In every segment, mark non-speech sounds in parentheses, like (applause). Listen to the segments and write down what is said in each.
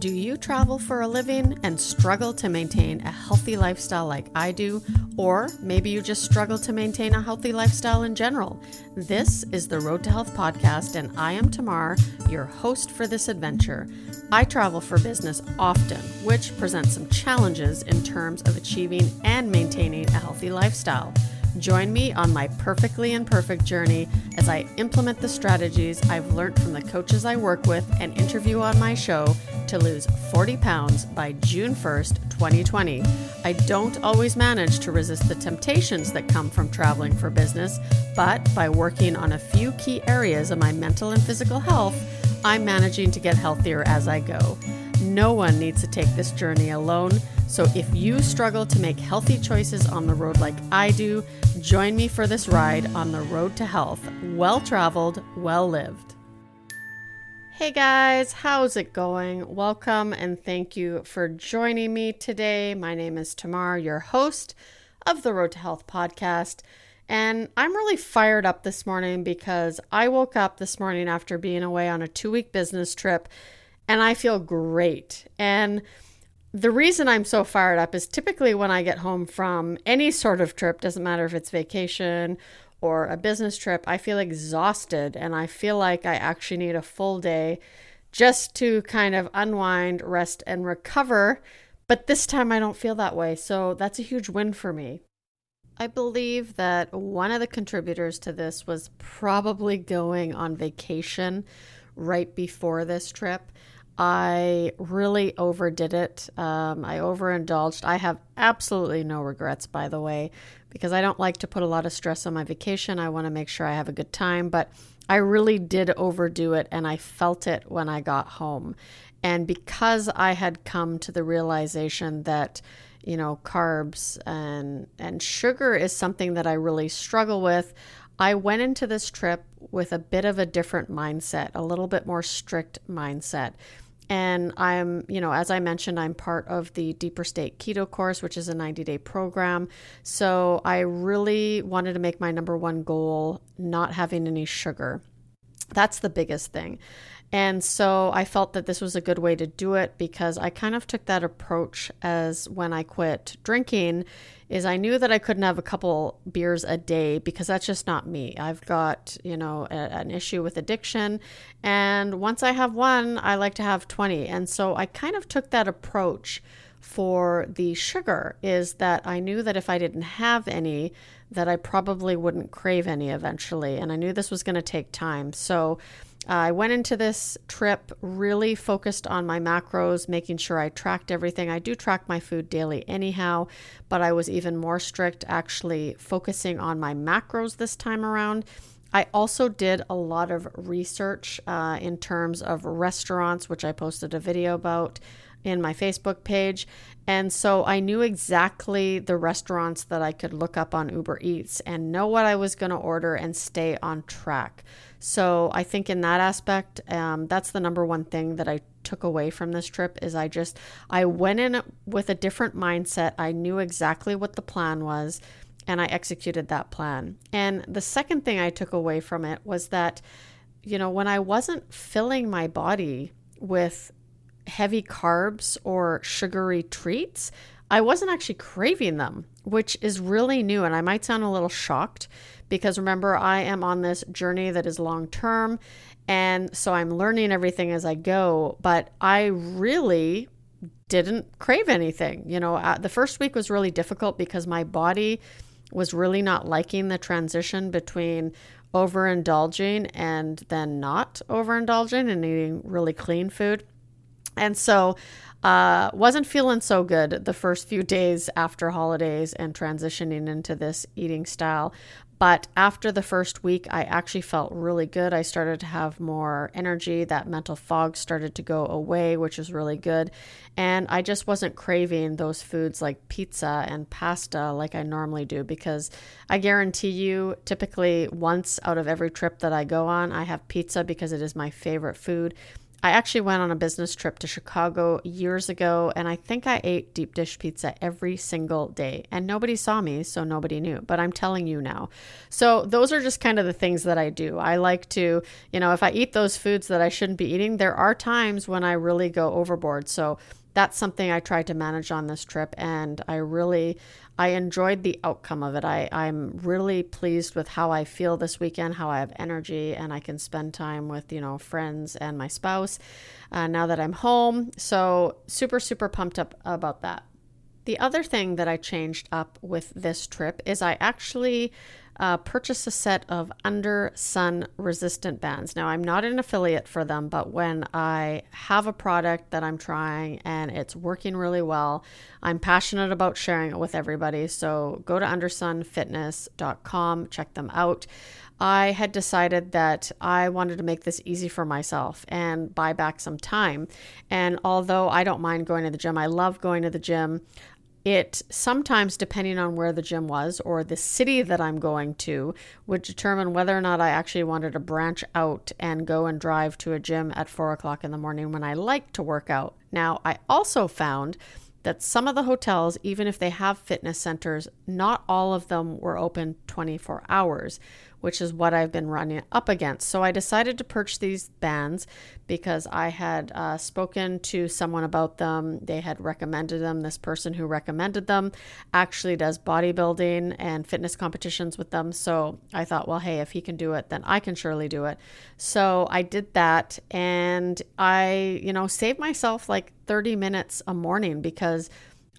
Do you travel for a living and struggle to maintain a healthy lifestyle like I do? Or maybe you just struggle to maintain a healthy lifestyle in general? This is the Road to Health podcast, and I am Tamar, your host for this adventure. I travel for business often, which presents some challenges in terms of achieving and maintaining a healthy lifestyle. Join me on my perfectly imperfect journey as I implement the strategies I've learned from the coaches I work with and interview on my show to lose 40 pounds by June 1st, 2020. I don't always manage to resist the temptations that come from traveling for business, but by working on a few key areas of my mental and physical health, I'm managing to get healthier as I go. No one needs to take this journey alone. So if you struggle to make healthy choices on the road like I do, join me for this ride on the road to health. Well traveled, well lived. Hey guys, how's it going? Welcome and thank you for joining me today. My name is Tamar, your host of the Road to Health podcast. And I'm really fired up this morning because I woke up this morning after being away on a two week business trip and I feel great. And the reason I'm so fired up is typically when I get home from any sort of trip, doesn't matter if it's vacation or a business trip, I feel exhausted and I feel like I actually need a full day just to kind of unwind, rest, and recover. But this time I don't feel that way. So that's a huge win for me. I believe that one of the contributors to this was probably going on vacation right before this trip. I really overdid it. Um, I overindulged. I have absolutely no regrets, by the way, because I don't like to put a lot of stress on my vacation. I want to make sure I have a good time, but I really did overdo it and I felt it when I got home. And because I had come to the realization that, you know, carbs and and sugar is something that I really struggle with, I went into this trip with a bit of a different mindset, a little bit more strict mindset. And I'm, you know, as I mentioned, I'm part of the Deeper State Keto course, which is a 90 day program. So I really wanted to make my number one goal not having any sugar. That's the biggest thing. And so I felt that this was a good way to do it because I kind of took that approach as when I quit drinking is I knew that I couldn't have a couple beers a day because that's just not me. I've got, you know, a, an issue with addiction and once I have one, I like to have 20. And so I kind of took that approach for the sugar is that I knew that if I didn't have any that I probably wouldn't crave any eventually and I knew this was going to take time. So uh, I went into this trip really focused on my macros, making sure I tracked everything. I do track my food daily anyhow, but I was even more strict actually focusing on my macros this time around. I also did a lot of research uh, in terms of restaurants, which I posted a video about in my Facebook page. And so I knew exactly the restaurants that I could look up on Uber Eats and know what I was going to order and stay on track. So I think in that aspect, um, that's the number one thing that I took away from this trip is I just I went in with a different mindset. I knew exactly what the plan was and I executed that plan. And the second thing I took away from it was that you know, when I wasn't filling my body with heavy carbs or sugary treats, I wasn't actually craving them, which is really new. And I might sound a little shocked because remember, I am on this journey that is long term. And so I'm learning everything as I go. But I really didn't crave anything. You know, uh, the first week was really difficult because my body was really not liking the transition between overindulging and then not overindulging and eating really clean food. And so uh, wasn't feeling so good the first few days after holidays and transitioning into this eating style. But after the first week, I actually felt really good. I started to have more energy. That mental fog started to go away, which was really good. And I just wasn't craving those foods like pizza and pasta like I normally do because I guarantee you, typically once out of every trip that I go on, I have pizza because it is my favorite food. I actually went on a business trip to Chicago years ago, and I think I ate deep dish pizza every single day. And nobody saw me, so nobody knew. But I'm telling you now. So, those are just kind of the things that I do. I like to, you know, if I eat those foods that I shouldn't be eating, there are times when I really go overboard. So, that's something I tried to manage on this trip, and I really I enjoyed the outcome of it. I, I'm really pleased with how I feel this weekend, how I have energy, and I can spend time with you know friends and my spouse uh, now that I'm home. So super super pumped up about that. The other thing that I changed up with this trip is I actually uh, purchase a set of Undersun resistant bands. Now, I'm not an affiliate for them, but when I have a product that I'm trying and it's working really well, I'm passionate about sharing it with everybody. So go to undersunfitness.com, check them out. I had decided that I wanted to make this easy for myself and buy back some time. And although I don't mind going to the gym, I love going to the gym it sometimes, depending on where the gym was or the city that I'm going to, would determine whether or not I actually wanted to branch out and go and drive to a gym at four o'clock in the morning when I like to work out. Now, I also found that some of the hotels, even if they have fitness centers, not all of them were open 24 hours, which is what I've been running up against. So I decided to purchase these bands because I had uh, spoken to someone about them. They had recommended them. This person who recommended them actually does bodybuilding and fitness competitions with them. So I thought, well, hey, if he can do it, then I can surely do it. So I did that and I, you know, saved myself like 30 minutes a morning because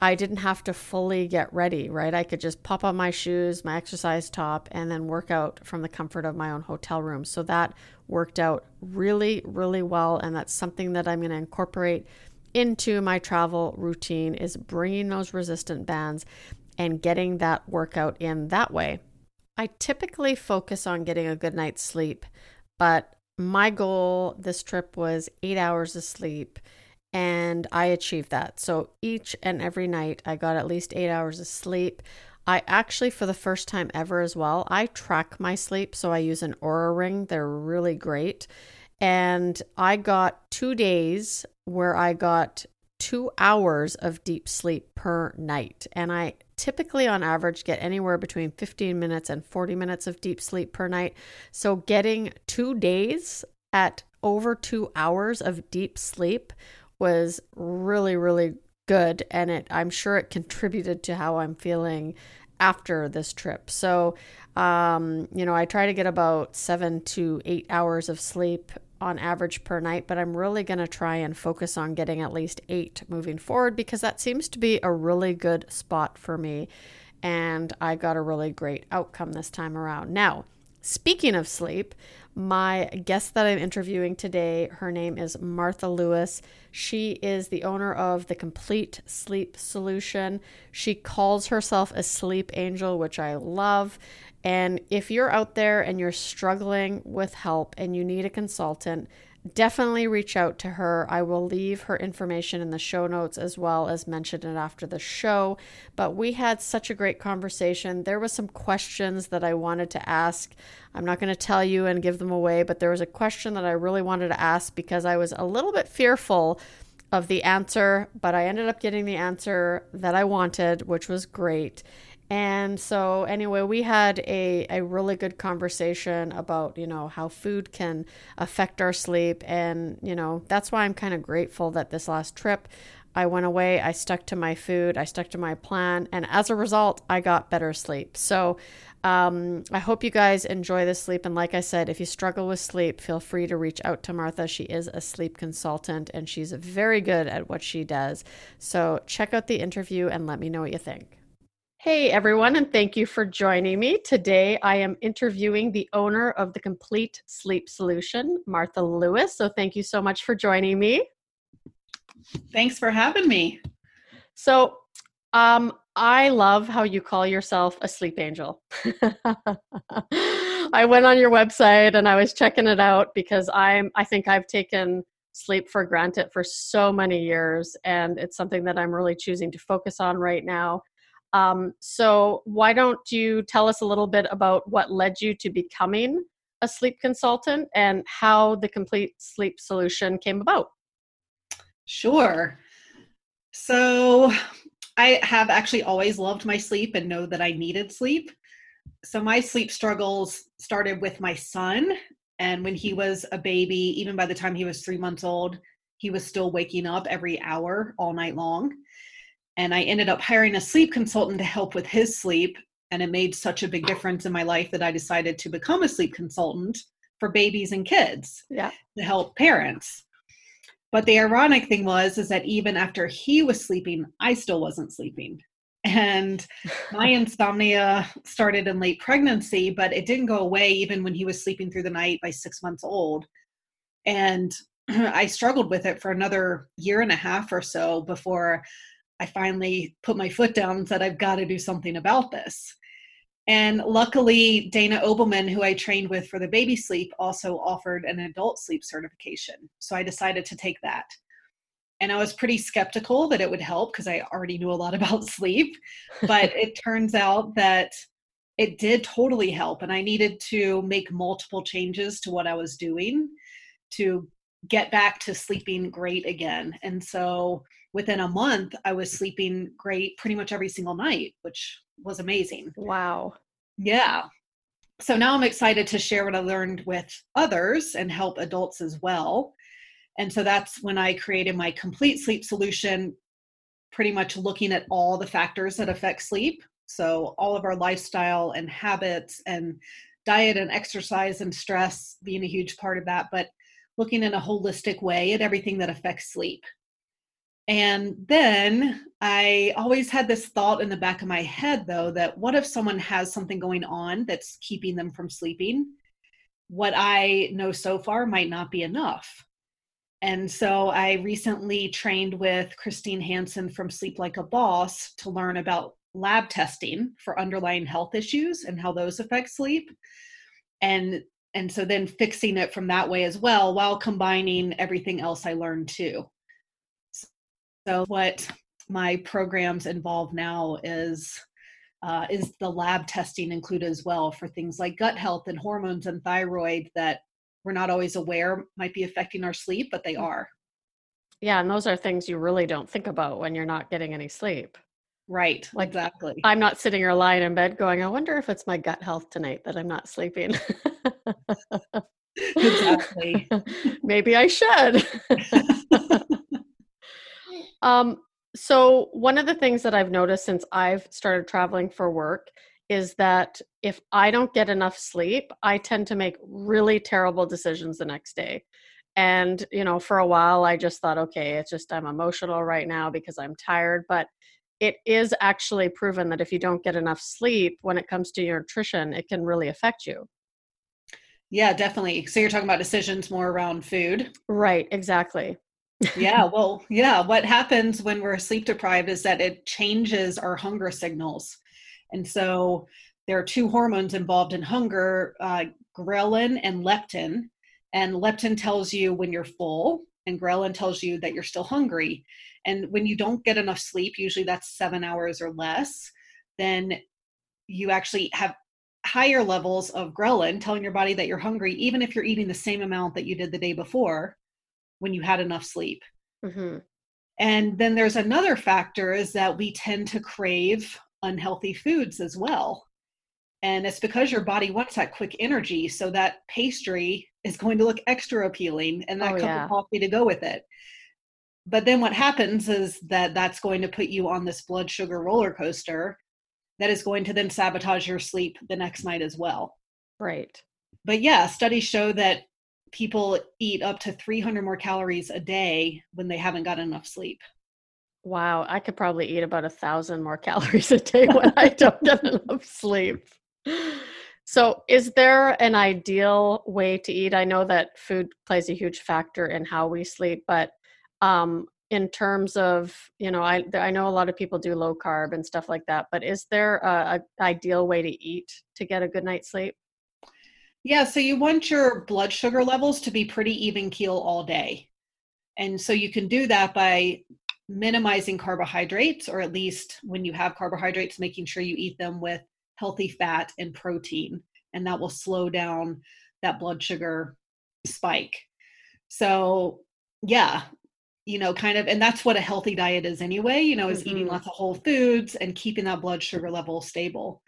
I didn't have to fully get ready, right? I could just pop on my shoes, my exercise top, and then work out from the comfort of my own hotel room. So that worked out really, really well. And that's something that I'm going to incorporate into my travel routine is bringing those resistant bands and getting that workout in that way. I typically focus on getting a good night's sleep, but my goal this trip was eight hours of sleep and I achieved that. So each and every night I got at least 8 hours of sleep. I actually for the first time ever as well, I track my sleep so I use an Oura ring. They're really great. And I got 2 days where I got 2 hours of deep sleep per night. And I typically on average get anywhere between 15 minutes and 40 minutes of deep sleep per night. So getting 2 days at over 2 hours of deep sleep was really, really good. And it, I'm sure it contributed to how I'm feeling after this trip. So, um, you know, I try to get about seven to eight hours of sleep on average per night, but I'm really going to try and focus on getting at least eight moving forward because that seems to be a really good spot for me. And I got a really great outcome this time around. Now, speaking of sleep, my guest that I'm interviewing today, her name is Martha Lewis. She is the owner of the Complete Sleep Solution. She calls herself a sleep angel, which I love. And if you're out there and you're struggling with help and you need a consultant, definitely reach out to her. I will leave her information in the show notes as well as mention it after the show. But we had such a great conversation. There was some questions that I wanted to ask. I'm not going to tell you and give them away, but there was a question that I really wanted to ask because I was a little bit fearful of the answer, but I ended up getting the answer that I wanted, which was great. And so, anyway, we had a, a really good conversation about, you know, how food can affect our sleep. And, you know, that's why I'm kind of grateful that this last trip I went away, I stuck to my food, I stuck to my plan. And as a result, I got better sleep. So, um, I hope you guys enjoy the sleep. And like I said, if you struggle with sleep, feel free to reach out to Martha. She is a sleep consultant and she's very good at what she does. So, check out the interview and let me know what you think. Hey everyone, and thank you for joining me. Today I am interviewing the owner of the Complete Sleep Solution, Martha Lewis. So thank you so much for joining me. Thanks for having me. So, um, I love how you call yourself a sleep angel. (laughs) I went on your website and I was checking it out because I'm I think I've taken sleep for granted for so many years and it's something that I'm really choosing to focus on right now um, so, why don't you tell us a little bit about what led you to becoming a sleep consultant and how the complete sleep solution came about. Sure. So, I have actually always loved my sleep and know that I needed sleep. So, my sleep struggles started with my son. And when he was a baby, even by the time he was three months old, he was still waking up every hour all night long. And I ended up hiring a sleep consultant to help with his sleep. And it made such a big difference in my life that I decided to become a sleep consultant for babies and kids yeah. to help parents. But the ironic thing was is that even after he was sleeping, I still wasn't sleeping. And my (laughs) insomnia started in late pregnancy, but it didn't go away even when he was sleeping through the night by six months old. And (clears throat) I struggled with it for another year and a half or so before I finally put my foot down and said, I've got to do something about this. And luckily, Dana Obleman, who I trained with for the baby sleep, also offered an adult sleep certification. So I decided to take that. And I was pretty skeptical that it would help because I already knew a lot (laughs) about sleep. But it turns out that it did totally help. And I needed to make multiple changes to what I was doing to get back to sleeping great again. And so within a month, I was sleeping great pretty much every single night, which was amazing. Wow. Yeah. So now I'm excited to share what I learned with others and help adults as well. And so that's when I created my complete sleep solution, pretty much looking at all the factors that affect sleep. So, all of our lifestyle and habits and diet and exercise and stress being a huge part of that, but looking in a holistic way at everything that affects sleep. And then I always had this thought in the back of my head, though, that what if someone has something going on that's keeping them from sleeping? What I know so far might not be enough. And so I recently trained with Christine Hansen from Sleep Like a Boss to learn about lab testing for underlying health issues and how those affect sleep. And and so then fixing it from that way as well while combining everything else I learned too. So what my programs involve now is uh, is the lab testing included as well for things like gut health and hormones and thyroid that we're not always aware might be affecting our sleep, but they are. Yeah, and those are things you really don't think about when you're not getting any sleep. Right. Like exactly. I'm not sitting or lying in bed going, I wonder if it's my gut health tonight that I'm not sleeping. (laughs) exactly. (laughs) Maybe I should. (laughs) Um, so one of the things that I've noticed since I've started traveling for work is that if I don't get enough sleep, I tend to make really terrible decisions the next day. And, you know, for a while I just thought, okay, it's just I'm emotional right now because I'm tired. But it is actually proven that if you don't get enough sleep when it comes to your nutrition, it can really affect you. Yeah, definitely. So you're talking about decisions more around food. Right, exactly yeah, (laughs) well, yeah. What happens when we're sleep deprived is that it changes our hunger signals. And so there are two hormones involved in hunger uh, ghrelin and leptin. And leptin tells you when you're full, and ghrelin tells you that you're still hungry. And when you don't get enough sleep, usually that's seven hours or less, then you actually have higher levels of ghrelin telling your body that you're hungry, even if you're eating the same amount that you did the day before when you had enough sleep. Mm-hmm. And then there's another factor is that we tend to crave unhealthy foods as well. And it's because your body wants that quick energy. So that pastry is going to look extra appealing and that oh, cup yeah. of coffee to go with it. But then what happens is that that's going to put you on this blood sugar roller coaster that is going to then sabotage your sleep the next night as well. Right. But yeah, studies show that people eat up to 300 more calories a day when they haven't got enough sleep. Wow, I could probably eat about a thousand more (laughs) calories a day when I don't get enough sleep. So, is there an ideal way to eat? I know that food plays a huge factor in how we sleep, but um, in terms of, you know, I I know a lot of people do low carb and stuff like that, but is there a, a ideal way to eat to get a good night's sleep? Yeah, so you want your blood sugar levels to be pretty even keel all day. And so you can do that by minimizing carbohydrates, or at least when you have carbohydrates, making sure you eat them with healthy fat and protein. And that will slow down that blood sugar spike. So, yeah, you know, kind of, and that's what a healthy diet is anyway, you know, is mm-hmm. eating lots of whole foods and keeping that blood sugar level stable.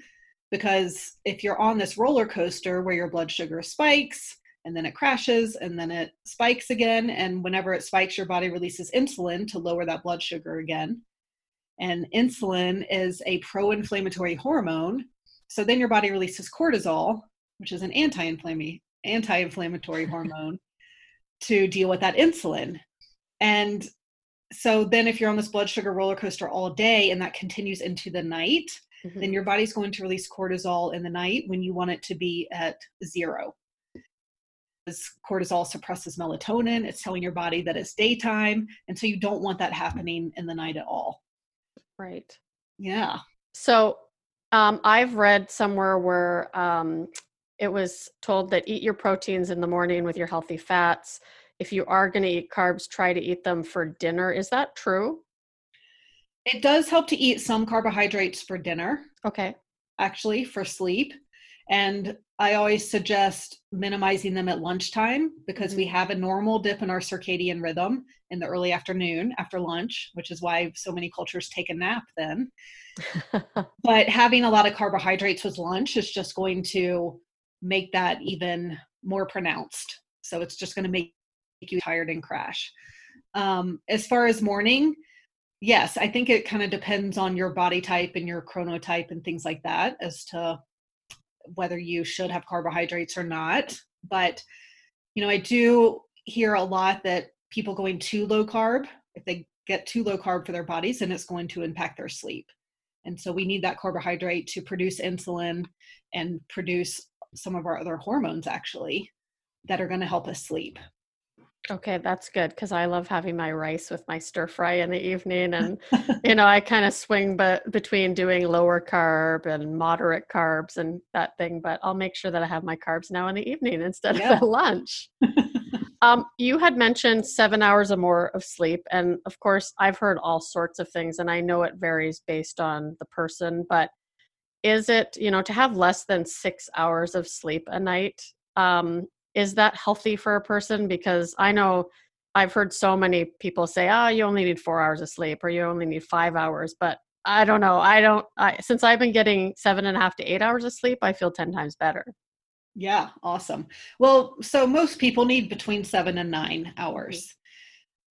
Because if you're on this roller coaster where your blood sugar spikes and then it crashes and then it spikes again, and whenever it spikes, your body releases insulin to lower that blood sugar again. And insulin is a pro inflammatory hormone. So then your body releases cortisol, which is an anti inflammatory (laughs) hormone, to deal with that insulin. And so then if you're on this blood sugar roller coaster all day and that continues into the night, mm-hmm. then your body's going to release cortisol in the night when you want it to be at zero. As cortisol suppresses melatonin, it's telling your body that it's daytime. And so you don't want that happening in the night at all. Right. Yeah. So um, I've read somewhere where um, it was told that eat your proteins in the morning with your healthy fats if you are going to eat carbs, try to eat them for dinner. Is that true? It does help to eat some carbohydrates for dinner. Okay. Actually, for sleep. And I always suggest minimizing them at lunchtime because mm-hmm. we have a normal dip in our circadian rhythm in the early afternoon after lunch, which is why so many cultures take a nap then. (laughs) but having a lot of carbohydrates with lunch is just going to make that even more pronounced. So it's just going to make you tired and crash. Um, as far as morning, yes, I think it kind of depends on your body type and your chronotype and things like that as to whether you should have carbohydrates or not. But, you know, I do hear a lot that people going too low carb, if they get too low carb for their bodies, then it's going to impact their sleep. And so we need that carbohydrate to produce insulin and produce some of our other hormones actually that are going to help us sleep. Okay, that's good because I love having my rice with my stir fry in the evening, (laughs) and you know I kind of swing but between doing lower carb and moderate carbs and that thing. But I'll make sure that I have my carbs now in the evening instead yeah. of at lunch. (laughs) um, you had mentioned seven hours or more of sleep, and of course I've heard all sorts of things, and I know it varies based on the person. But is it you know to have less than six hours of sleep a night? Um, is that healthy for a person? Because i know i've heard so many people say oh you only need four hours of sleep or you only need five hours but i don't know. I don't I, since i've been getting seven and a half to eight hours of sleep i feel 10 times better. Yeah awesome. Well so most people need between seven and nine mm-hmm. hours.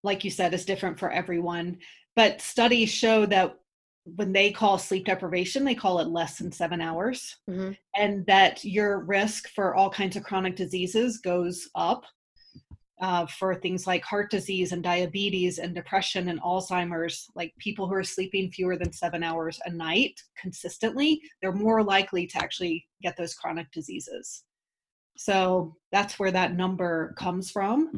Like you said is different for everyone but studies show that when they call sleep deprivation, they call it less than seven hours, mm-hmm. and that your risk for all kinds of chronic diseases goes up uh, for things like heart disease and diabetes and depression and Alzheimer's. Like people who are sleeping fewer than seven hours a night consistently, they're more likely to actually get those chronic diseases. So that's where that number comes from.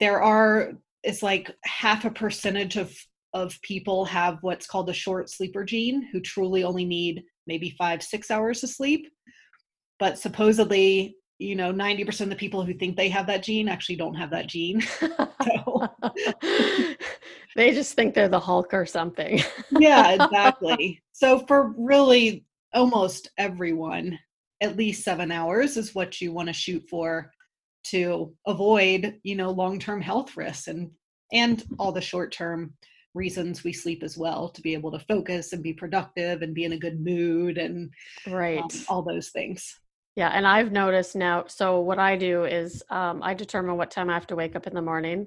There are, it's like half a percentage of of people have what's called the short sleeper gene who truly only need maybe five, six hours of sleep. But supposedly, you know, 90% of the people who think they have that gene actually don't have that gene. (laughs) So. (laughs) they just think they're the Hulk or something. (laughs) yeah, exactly. So for really almost everyone, at least seven hours is what you want to shoot for to avoid, you know, long-term health risks and and all the short-term reasons we sleep as well to be able to focus and be productive and be in a good mood and right. um, all those things. Yeah and i've noticed now so what i do is um, i determine what time i have to wake up in the morning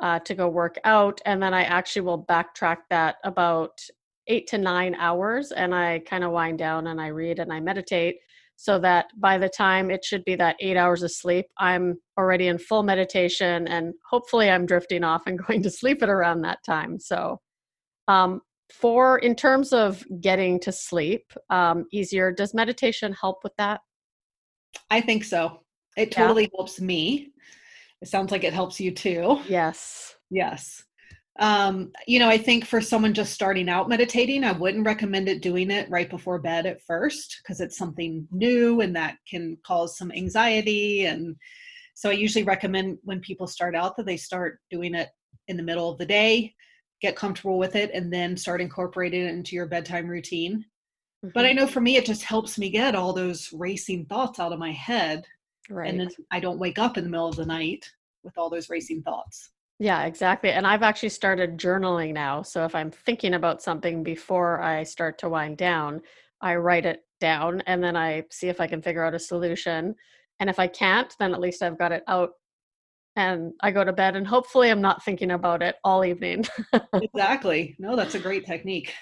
uh, to go work out and then i actually will backtrack that about eight to nine hours and i kind of wind down and i read and i meditate so that by the time it should be that eight hours of sleep, I'm already in full meditation and hopefully I'm drifting off and (laughs) going to sleep at around that time. So, um, for in terms of getting to sleep um, easier, does meditation help with that? I think so. It totally yeah. helps me. It sounds like it helps you too. Yes. Yes um, you know, I think for someone just starting out meditating, I wouldn't recommend it doing it right before bed at first because it's something new and that can cause some anxiety. And so I usually recommend when people start out that they start doing it in the middle of the day, get comfortable with it, and then start incorporating it into your bedtime routine. Mm-hmm. But I mm-hmm. know for me, it just helps me get all those racing thoughts out of my head Right. And then I don't wake up in the middle of the night with all those racing thoughts. Yeah, exactly. And I've actually started journaling now. So if I'm thinking about something before I start to wind down, I write it down and then I see if I can figure out a solution. And if I can't, then at least I've got it out and I go to bed and hopefully I'm not thinking about it all evening. (laughs) exactly. No, that's a great technique.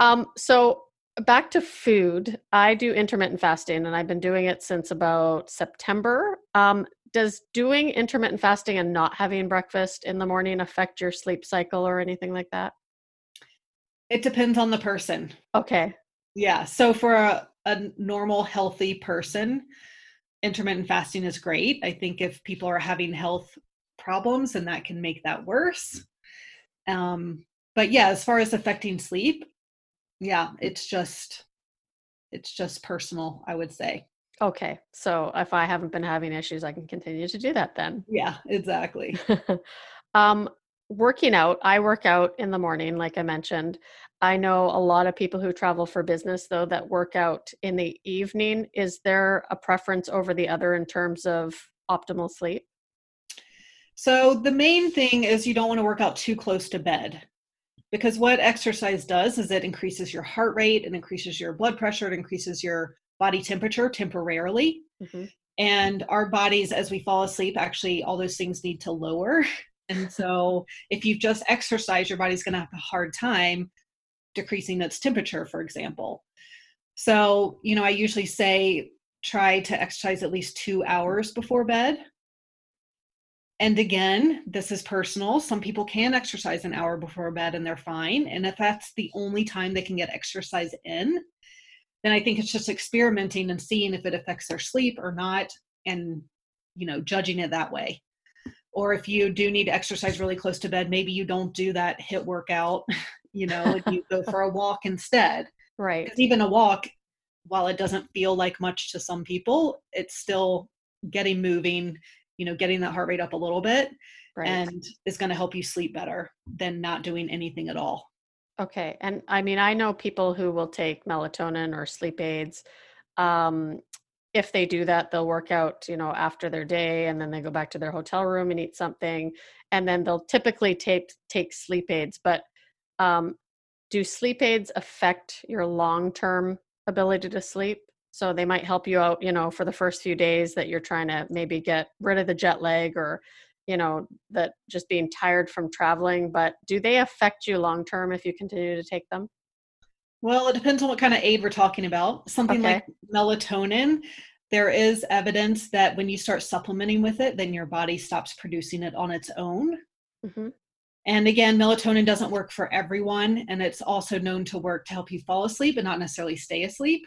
Um, so back to food, I do intermittent fasting and I've been doing it since about September. Um, does doing intermittent fasting and not having breakfast in the morning affect your sleep cycle or anything like that? It depends on the person. Okay. Yeah. So for a, a normal, healthy person, intermittent fasting is great. I think if people are having health problems, then that can make that worse. Um, but yeah, as far as affecting sleep, yeah, it's just it's just personal, I would say. Okay. So if I haven't been having issues, I can continue to do that then. Yeah, exactly. (laughs) um, working out, I work out in the morning, like I mentioned. I know a lot of people who travel for business, though, that work out in the evening. Is there a preference over the other in terms of optimal sleep? So, the main thing is you don't want to work out too close to bed because what exercise does is it increases your heart rate, it increases your blood pressure, it increases your body temperature temporarily. Mm-hmm. And our bodies, as we fall asleep, actually, all those things need to lower. (laughs) And so, if you've just exercised, your body's going to have a hard time decreasing its temperature, for example. So, you know, I usually say try to exercise at least two hours before bed. And again, this is personal. Some people can exercise an hour before bed and they're fine. And if that's the only time they can get exercise in, then I think it's just experimenting and seeing if it affects their sleep or not and, you know, judging it that way. Or if you do need to exercise really close to bed, maybe you don't do that HIIT workout (laughs) you know, you go (laughs) for a walk instead. Right. Because even a walk, while it doesn't feel like much to some people, it's still getting moving, you know, getting that heart rate up a little bit right. and is going to help you sleep better than not doing anything at all. Okay. And I mean, I know people who will take melatonin or sleep aids. Um, if they do that, they'll work out, you know, after their day and then they go back to their hotel room and eat something. And then they'll typically take take sleep aids. But um, do sleep aids affect your long term ability to sleep? So they might help you out, you know, for the first few days that you're trying to maybe get rid of the jet lag or, you know, that just being tired from traveling. But do they affect you long term if you continue to take them? Well, it depends on what kind of aid we're talking about. Something okay. like melatonin, there is evidence that when you start supplementing with it, then your body stops producing it on its own. Mm-hmm. And again, melatonin doesn't work for everyone, and it's also known to work to help you fall asleep and not necessarily stay asleep.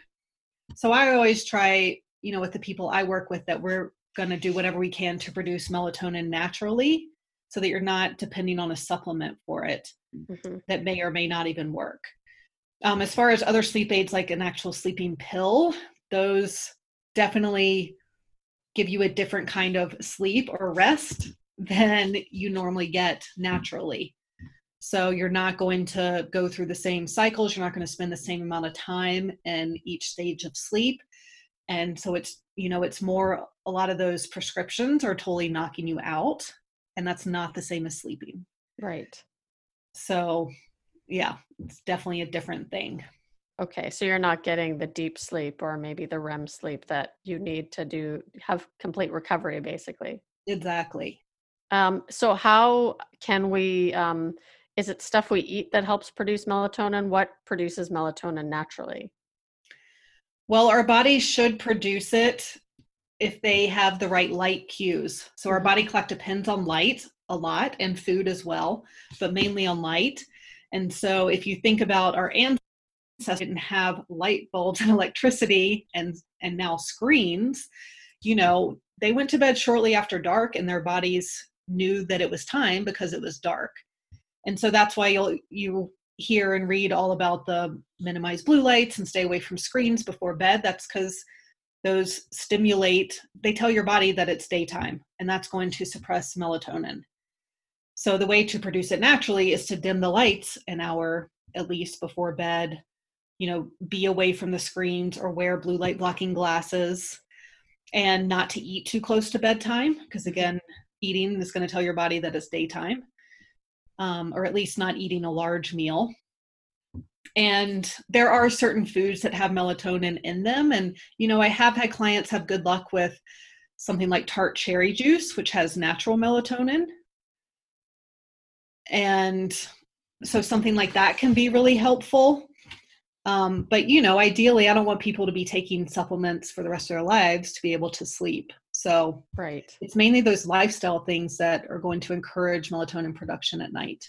So I always try, you know, with the people I work with that we're going to do whatever we can to produce melatonin naturally so that you're not depending on a supplement for it mm-hmm. that may or may not even work. Um, as far as other sleep aids like an actual sleeping pill, those definitely give you a different kind of sleep or rest than you normally get naturally. So you're not going to go through the same cycles, you're not going to spend the same amount of time in each stage of sleep. And so it's, you know, it's more a lot of those prescriptions are totally knocking you out. And that's not the same as sleeping. Right. So, yeah, it's definitely a different thing. Okay, so you're not getting the deep sleep or maybe the REM sleep that you need to do have complete recovery basically. Exactly. Um, so how can we? Um, is it stuff we eat that helps produce melatonin? What produces melatonin naturally? Well, our bodies should produce it if they have the right light cues. So our body clock depends on light a lot and food as well, but mainly on light. And so if you think about our ancestors didn't have light bulbs (laughs) and electricity and and now screens, you know, they went to bed shortly after dark and their bodies knew that it was time because it was dark. And so that's why you'll you hear and read all about the minimize blue lights and stay away from screens before bed. That's because those stimulate, they tell your body that it's daytime, and that's going to suppress melatonin. So the way to produce it naturally is to dim the lights an hour at least before bed, you know, be away from the screens or wear blue light blocking glasses and not to eat too close to bedtime because mm-hmm. again eating is going to tell your body that it's daytime um, or at least not eating a large meal. And there are certain foods that have melatonin in them. And you know i have had clients have good luck with something like tart cherry juice which has natural melatonin. And so something like that can be really helpful. Um, but you know ideally i don't want people to be taking supplements for the rest of their lives to be able to sleep so right it's mainly those lifestyle things that are going to encourage melatonin production at night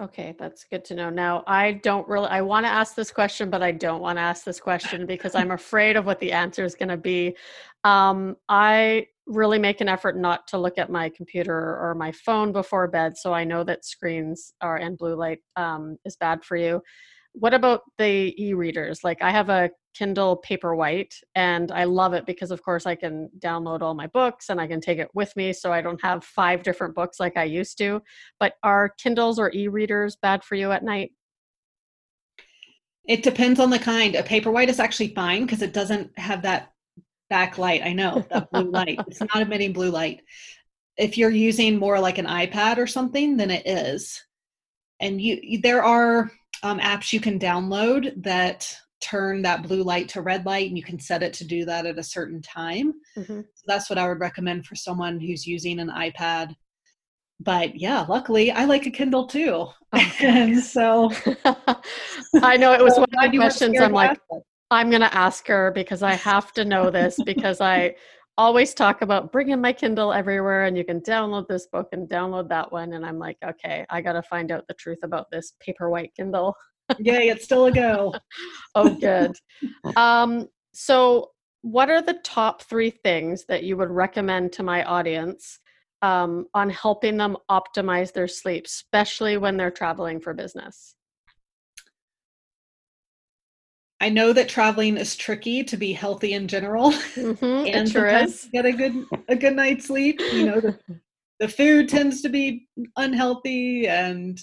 Okay, that's good to know. Now, I don't really I want to ask this question, but I don't want to ask this question because I'm (laughs) afraid of what the answer is going to be. Um, I really make an effort not to look at my computer or my phone before bed, so I know that screens are and blue light um, is bad for you what about the e-readers? Like i have a kindle paperwhite and i love it because of course i can download all my books and i can take it with me so i don't have five different books like i used to. But are kindles or e-readers bad for you at night? It depends on the kind. A paperwhite is actually fine because it doesn't have that backlight i know that blue light. It's not emitting blue light. If you're using more like an ipad or something then it is. And you there are um, apps you can download that turn that blue light to red light and you can set it to do that at a certain time. Mm-hmm. so that's what i would recommend for someone who's using an ipad. But yeah luckily i like a kindle too. Oh, (laughs) and so (laughs) i know it was so one of the questions. i'm like i'm going to ask her because i have to know this because i always talk about bringing my kindle everywhere and you can download this book and download that one and i'm like okay i got to find out the truth about this paperwhite kindle Yay, it's still a go. (laughs) oh, good. Um, so, what are the top three things that you would recommend to my audience um, on helping them optimize their sleep, especially when they're traveling for business? I know that traveling is tricky to be healthy in general, mm-hmm, (laughs) and sure get a good a good night's sleep. You know, the, the food tends to be unhealthy, and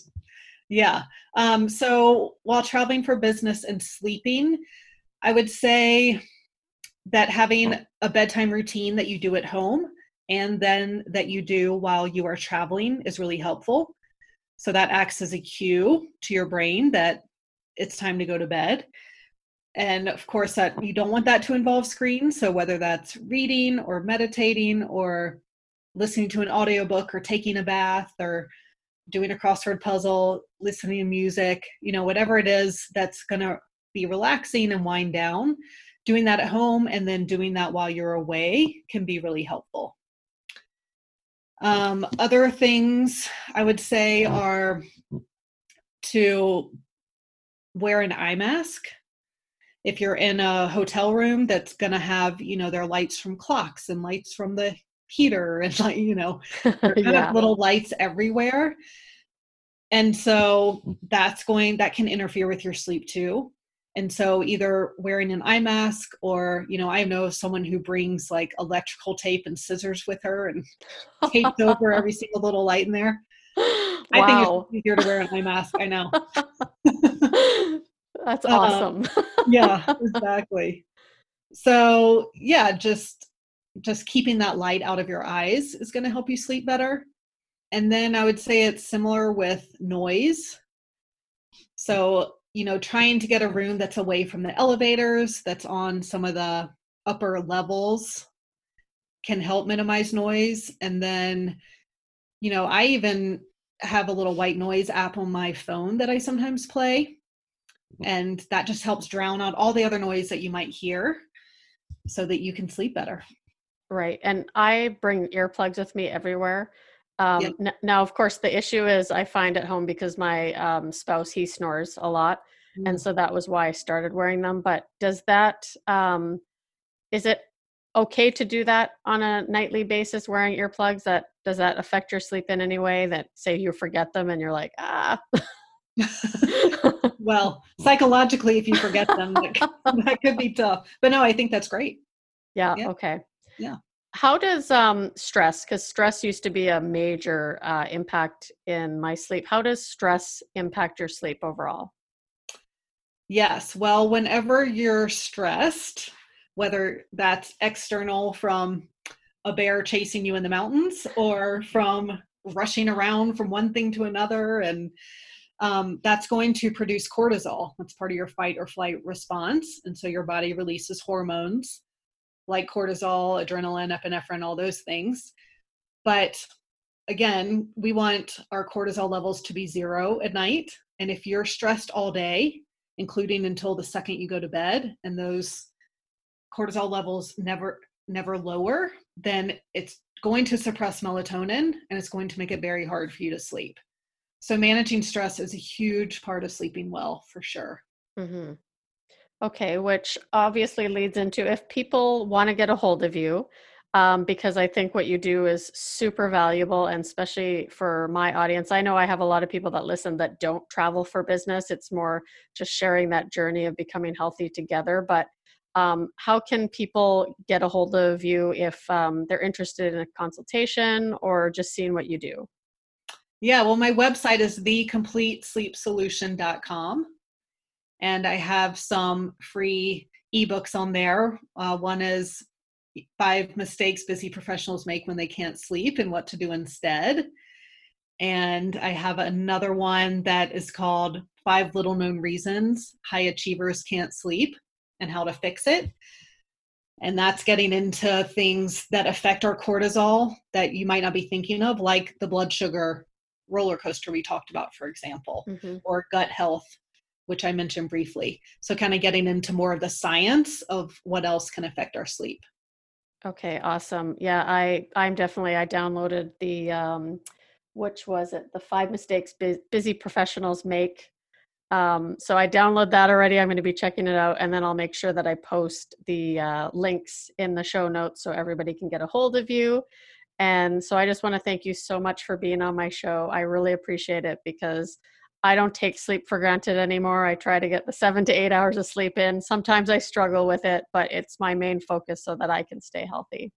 yeah. Um, so while traveling for business and sleeping, I would say that having a bedtime routine that you do at home and then that you do while you are traveling is really helpful. So that acts as a cue to your brain that it's time to go to bed. And of course, that you don't want that to involve screens. So whether that's reading or meditating or listening to an audiobook or taking a bath or doing a crossword puzzle, listening to music, you know, whatever it is that's going to be relaxing and wind down, doing that at home and then doing that while you're away can be really helpful. Um, other things I would say are to wear an eye mask. If you're in a hotel room that's going to have, you know, their lights from clocks and lights from the heater (laughs) and like you know (laughs) yeah. little lights everywhere and so that's going that can interfere with your sleep too and so either wearing an eye mask or you know i know someone who brings like electrical tape and scissors with her and (laughs) tapes over every single little light in there wow. i think it's easier to wear an eye mask i know that's uh, awesome yeah (laughs) exactly so yeah just just keeping that light out of your eyes is going to help you sleep better. And then I would say it's similar with noise. So, you know, trying to get a room that's away from the elevators, that's on some of the upper levels can help minimize noise. And then, you know, I even have a little white noise app on my phone that I sometimes play. And that just helps drown out all the other noise that you might hear so that you can sleep better. Right. And I bring earplugs with me everywhere. Um, yep. n- now, of course, the issue is I find at home because my um, spouse, he snores a lot. Mm. And so that was why I started wearing them. But does that, um, is it okay to do that on a nightly basis wearing earplugs? That does that affect your sleep in any way that say you forget them and you're like, ah. (laughs) (laughs) well, psychologically, if you forget them, that, (laughs) that could be tough. But no, I think that's great. Yeah, yeah. Okay yeah how does um, stress because stress used to be a major uh, impact in my sleep how does stress impact your sleep overall yes well whenever you're stressed whether that's external from a bear chasing you in the mountains or from rushing around from one thing to another and um, that's going to produce cortisol. That's part of your fight or flight response. And so your body releases hormones like cortisol adrenaline epinephrine all those things. But again we want our cortisol levels to be zero at night. And if you're stressed all day including until the second you go to bed and those cortisol levels never never lower then it's going to suppress melatonin and it's going to make it very hard for you to sleep. So, managing stress is a huge part of sleeping well for sure. Mm-hmm. Okay, which obviously leads into if people want to get a hold of you, um, because I think what you do is super valuable, and especially for my audience. I know I have a lot of people that listen that don't travel for business. It's more just sharing that journey of becoming healthy together. But um, how can people get a hold of you if um, they're interested in a consultation or just seeing what you do? Yeah, well, my website is thecompletesleepsolution.com. And I have some free ebooks on there. Uh, one is Five Mistakes Busy Professionals Make When They Can't Sleep and What to Do Instead. And I have another one that is called Five Little Known Reasons High Achievers Can't Sleep and how to fix it. And that's getting into things that affect our cortisol that you might not be thinking of, like the blood sugar roller coaster we talked about, for example, mm-hmm. or gut health, which I mentioned briefly. So, kind of getting into more of the science of what else can affect our sleep. Okay, awesome. Yeah, I I'm definitely I downloaded the um which was it? The five mistakes busy professionals make um, so I download that already. I'm going to be checking it out, and then I'll make sure that I post the uh, links in the show notes so everybody can get a hold of you. And so I just want to thank you so much for being on my show. I really appreciate it because I don't take sleep for granted anymore. I try to get the seven to eight hours of sleep in. Sometimes I struggle with it, but it's my main focus so that I can stay healthy.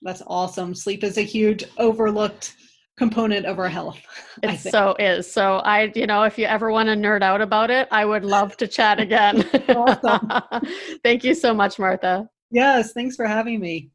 That's awesome. Sleep is a huge overlooked component of our health. (laughs) It so is. So I, you know, if you ever want to nerd out about it, I would love to chat again. (laughs) awesome. (laughs) Thank you so much, Martha. Yes, thanks for having me.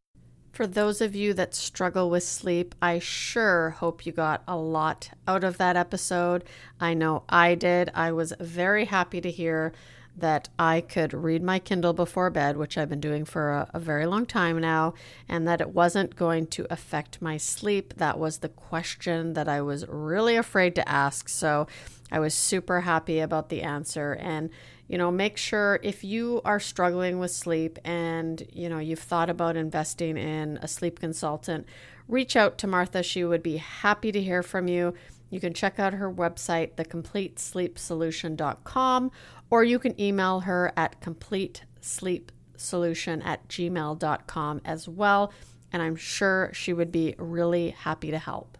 For those of you that struggle with sleep, I sure hope you got a lot out of that episode. I know I did. I was very happy to hear that I could read my Kindle before bed, which I've been doing for a, a, very long time now, and that it wasn't going to affect my sleep. That was the question that I was really afraid to ask. So I was super happy about the answer. And, you know, make sure if you are struggling with sleep and, you know, you've thought about investing in a sleep consultant, reach out to Martha. She would be happy to hear from you. You can check out her website, thecompletesleepsolution.com, or you can email her at completesleepsolution at gmail.com as well. And I'm sure she would be really happy to help.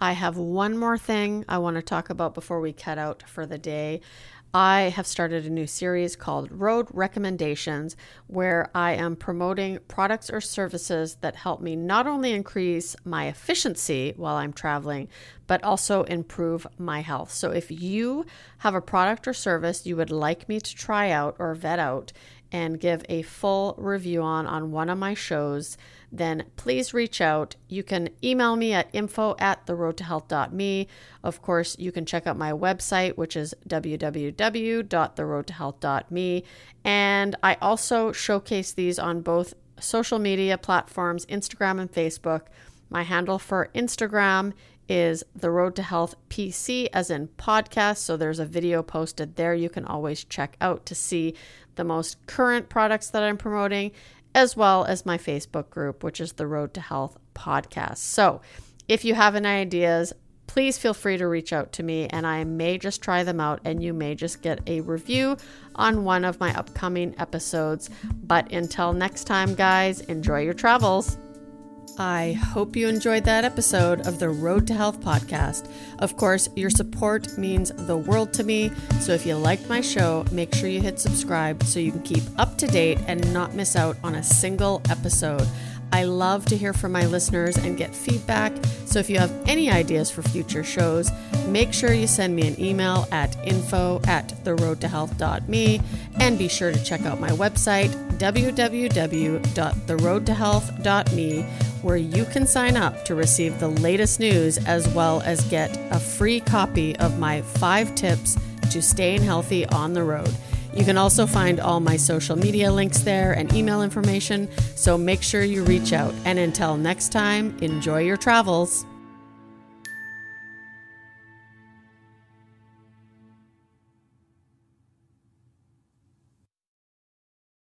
I have one more thing I want to talk about before we cut out for the day. I have started a new series called Road Recommendations, where I am promoting products or services that help me not only increase my efficiency while I'm traveling, but also improve my health. So if you have a product or service you would like me to try out or vet out and give a full review on on one of my shows, then please reach out. You can email me at info at theroadtohealth.me. Of course, you can check out my website, which is www.theroadtohealth.me. And I also showcase these on both social media platforms, Instagram and Facebook. My handle for Instagram is the road to health pc as in podcast so there's a video posted there you can always check out to see the most current products that i'm promoting as well as my Facebook group, which is the Road to Health podcast. So if you have any ideas, please feel free to reach out to me and I may just try them out and you may just get a review on one of my upcoming episodes. But until next time, guys, enjoy your travels. I hope you enjoyed that episode of the Road to Health podcast. Of course, your support means the world to me. So if you liked my show, make sure you hit subscribe so you can keep up to date and not miss out on a single episode. I love to hear from my listeners and get feedback. So if you have any ideas for future shows, make sure you send me an email at info at theroadtohealth.me and be sure to check out my website, www.theroadtohealth.me, where you can sign up to receive the latest news as well as get a free copy of my five tips to staying healthy on the road. You can also find all my social media links there and email information, so make sure you reach out. And until next time, enjoy your travels.